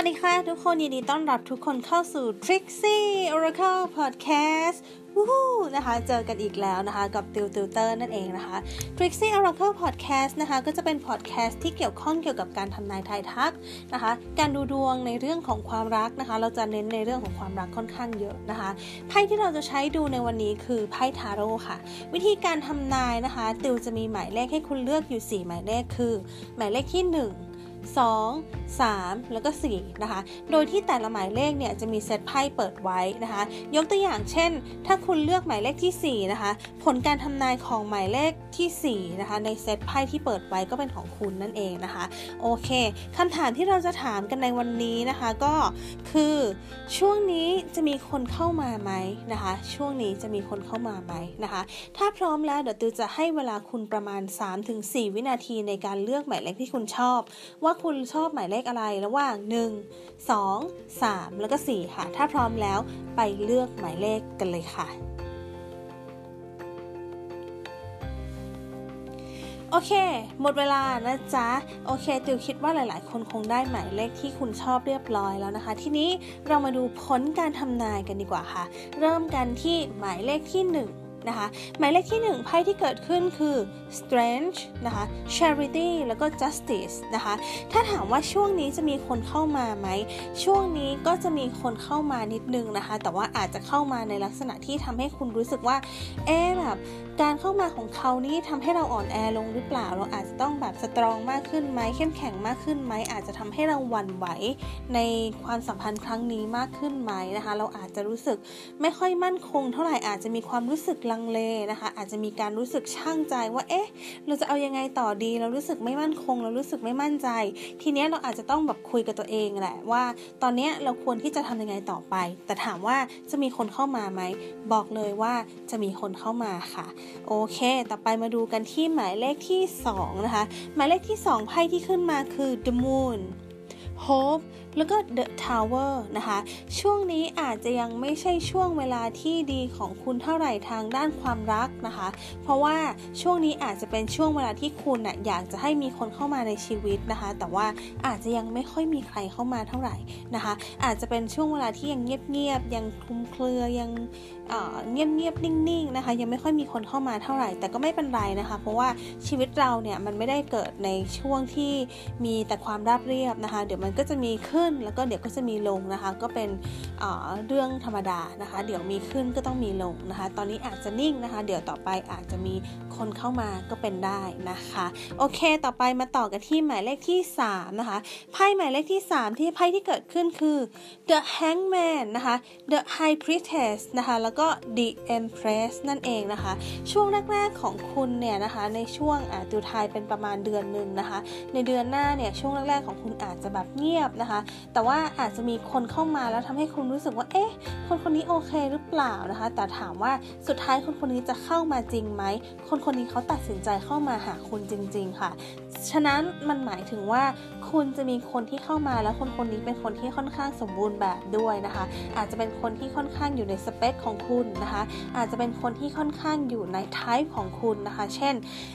วัสดีค่ะ ทุกคนยินดีต้อนรับทุกคนเข้าสู่ Trixie Oracle Podcast วู้นะคะ เจอกันอีกแล้วนะคะ กับติวติวเตอร์นั่นเองนะคะ Trixie Oracle Podcast นะคะ ก็จะเป็น podcast ที่เกี่ยวข้องเกี่ยวกับการทำนายทายทักนะคะ การดูดวงในเรื่องของความรักนะคะ เราจะเน้นในเรื่องของความรักค่อนข้างเยอะนะคะไพ่ที่เราจะใช้ดูในวันนี้คือไพ่ทาโร่ค่ะ วิธีการทำนายนะคะ ติวจะมีหมายเลขให้คุณเลือกอยู่ 4 หมายเลขคือ หมายเลขที่ 1 2 3 แล้วก็ 4 นะคะ โดยที่แต่ละหมายเลขเนี่ยจะมีเซตไพ่เปิดไว้นะคะ ยกตัวอย่างเช่น ถ้าคุณเลือกหมายเลขที่ 4 นะคะ ผลการทำนายของหมายเลขที่ 4 นะคะ ในเซตไพ่ที่เปิดไว้ก็เป็นของคุณนั่นเองนะคะ โอเคคำถามที่เราจะถามกันในวันนี้นะคะก็คือช่วงนี้จะมีคนเข้ามาไหมนะคะ ช่วงนี้จะมีคนเข้ามาไหมนะคะ ถ้าพร้อมแล้วเดี๋ยวติวจะให้เวลาคุณประมาณ 3-4 วินาทีในการเลือกหมายเลขที่คุณชอบว่า่าคุณชอบหมายเลขอะไรระหว่าง 1 2 3 แล้วก็ 4 ค่ะ ถ้าพร้อมแล้วไปเลือกหมายเลขกันเลยค่ะ โอเค หมดเวลานะจ๊ะ โอเค ติวคิดว่าหลาย ๆ คนคงได้หมายเลขที่คุณชอบเรียบร้อยแล้วนะคะ ทีนี้เรามาดูผลการทำนายกันดีกว่าค่ะ เริ่มกันที่หมายเลขที่ 1 นะคะ หมายเลขที่ 1 ไพ่ที่เกิดขึ้นคือ strength นะคะ charity แล้วก็ justice นะคะ ถ้าถามว่าช่วงนี้จะมีคนเข้ามาไหม ช่วงนี้ก็จะมีคนเข้ามานิดนึงนะคะ แต่ว่าอาจจะเข้ามาในลักษณะที่ทำให้คุณรู้สึกว่า เอ๊แบบการเข้ามาของเขานี่ทำให้เราอ่อนแอลงหรือเปล่า เราอาจจะต้องแบบสตรองมากขึ้นไหมเข้มแข็งมากขึ้นไหม อาจจะทำให้เราหวั่นไหวในความสัมพันธ์ครั้งนี้มากขึ้นไหมนะคะ เราอาจจะรู้สึกไม่ค่อยมั่นคง เท่าไหร่อาจจะมีความรู้สึกลังเลนะคะ อาจจะมีการรู้สึกช่างใจว่า เอ๊ะ เราจะเอายังไงต่อดี เรารู้สึกไม่มั่นคง เรารู้สึกไม่มั่นใจ ทีเนี้ยเราอาจจะต้องแบบคุยกับตัวเองแหละว่า ตอนเนี้ยเราควรที่จะทำยังไงต่อไป แต่ถามว่าจะมีคนเข้ามาไหม บอกเลยว่าจะมีคนเข้ามาค่ะ โอเค ต่อไปมาดูกันที่หมายเลขที่2นะคะ หมายเลขที่2ไพ่ที่ขึ้นมาคือ the moon hope แล้วก็ the tower นะคะ ช่วงนี้อาจจะยังไม่ใช่ช่วงเวลาที่ดีของคุณเท่าไหร่ทางด้านความรักนะคะ เพราะว่าช่วงนี้อาจจะเป็นช่วงเวลาที่คุณนะอยากจะให้มีคนเข้ามาในชีวิตนะคะ แต่ว่าอาจจะยังไม่ค่อยมีใครเข้ามาเท่าไหร่นะคะ อาจจะเป็นช่วงเวลาที่ยังเงียบๆยังคลุมเครือยังเงียบเงียบๆนิ่งๆนะคะยังไม่ค่อยมีคนเข้ามาเท่าไหร่ แต่ก็ไม่เป็นไรนะคะ เพราะว่าชีวิตเราเนี่ยมันไม่ได้เกิดในช่วงที่มีแต่ความราบเรียบนะคะ เดี๋ยวมันก็จะมีขึ้นแล้วก็เดี๋ยวก็จะมีลงนะคะ ก็เป็นเรื่องธรรมดานะคะ เดี๋ยวมีขึ้นก็ต้องมีลงนะคะ ตอนนี้อาจจะนิ่งนะคะ เดี๋ยวต่อไปอาจจะมีคนเข้ามาก็เป็นได้นะคะ โอเค ต่อไปมาต่อกันที่หมายเลขที่ 3 นะคะ ไพ่หมายเลขที่ 3 ที่ไพ่ที่เกิดขึ้นคือ the hangman นะคะ the high priestess นะคะ แล้วก็ the empress นั่นเองนะคะ ช่วงแรกๆของคุณเนี่ยนะคะ ในช่วงอ่าดูทายเป็นประมาณเดือนหนึ่งนะคะ ในเดือนหน้าเนี่ย ช่วงแรกๆของคุณอาจจะแบบเงียบนะคะแต่ว่าอาจจะมีคนเข้ามาแล้วทำให้คุณรู้สึกว่า เอ๊ะ คนคนนี้โอเคหรือเปล่านะคะ แต่ถามว่าสุดท้ายคนคนนี้จะเข้ามาจริงไหม คนคนนี้เขาตัดสินใจเข้ามาหาคุณจริง ๆ ค่ะ ฉะนั้นมันหมายถึงว่าคุณจะมีคนที่เข้ามาแล้วคนคนนี้เป็นคนที่ค่อนข้างสมบูรณ์แบบด้วยนะคะ อาจจะเป็นคนที่ค่อนข้างอยู่ในสเปคของคุณนะคะ อาจจะเป็นคนที่ค่อนข้างอยู่ในไทป์ของคุณนะคะ เช่น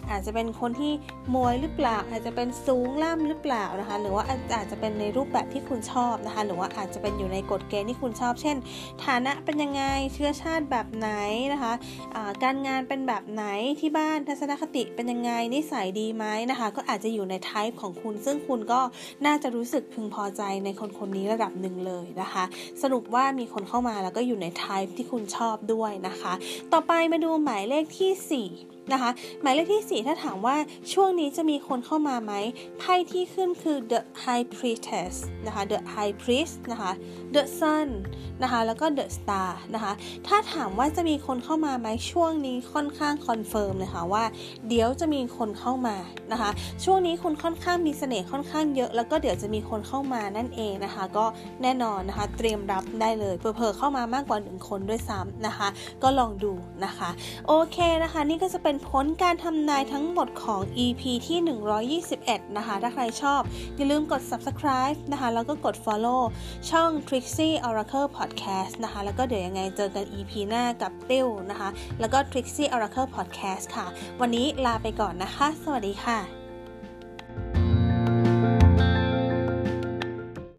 อาจจะเป็นคนที่มวยหรือเปล่า อาจจะเป็นสูงล่ำหรือเปล่านะคะ หรือว่าอาจจะเป็นในรูปแบบที่คุณชอบนะคะ หรือว่าอาจจะเป็นอยู่ในกฎเกณฑ์ที่คุณชอบ เช่น ฐานะเป็นยังไง เชื้อชาติแบบไหนนะคะะการงานเป็นแบบไหน ที่บ้านทัศนคติเป็นยังไง นิสัยดีไหมนะคะ ก็อาจจะอยู่ในไทป์ของคุณ ซึ่งคุณก็น่าจะรู้สึกพึงพอใจในคนคนนี้ระดับหนึ่งเลยนะคะ สรุปว่ามีคนเข้ามาแล้วก็อยู่ใน type ที่คุณชอบด้วยนะคะ ต่อไปมาดูหมายเลขที่ 4 นะคะ หมายเลขที่ 4 ถ้าถามว่าช่วงนี้จะมีคนเข้ามาไหมไพ่ที่ขึ้นคือ the high priestess นะคะ the high priest นะคะ the sun นะคะ แล้วก็ the star นะคะ ถ้าถามว่าจะมีคนเข้ามาไหมช่วงนี้ค่อนข้าง confirm เลยค่ะว่า เดี๋ยวจะมีคนเข้ามานะคะ ช่วงนี้คุณค่อนข้างมีเสน่ห์ค่อนข้างเยอะ แล้วก็เดี๋ยวจะมีคนเข้ามานั่นเองนะคะ ก็แน่นอนนะคะ เตรียมรับได้เลยเพอๆเข้ามามากกว่า1คนด้วยซ้ำนะคะ ก็ลองดูนะคะ โอเคนะคะ นี่ก็จะเป็นเป็นผลการทำนายทั้งหมดของ EP ที่ 121 นะคะ ถ้าใครชอบ อย่าลืมกด subscribe นะคะ แล้วก็กด follow ช่อง Trixie Oracle Podcast นะคะ แล้วก็เดี๋ยวยังไงเจอกัน EP หน้ากับติ้วนะคะ แล้วก็ Trixie Oracle Podcast ค่ะ วันนี้ลาไปก่อนนะคะ สวัสดีค่ะ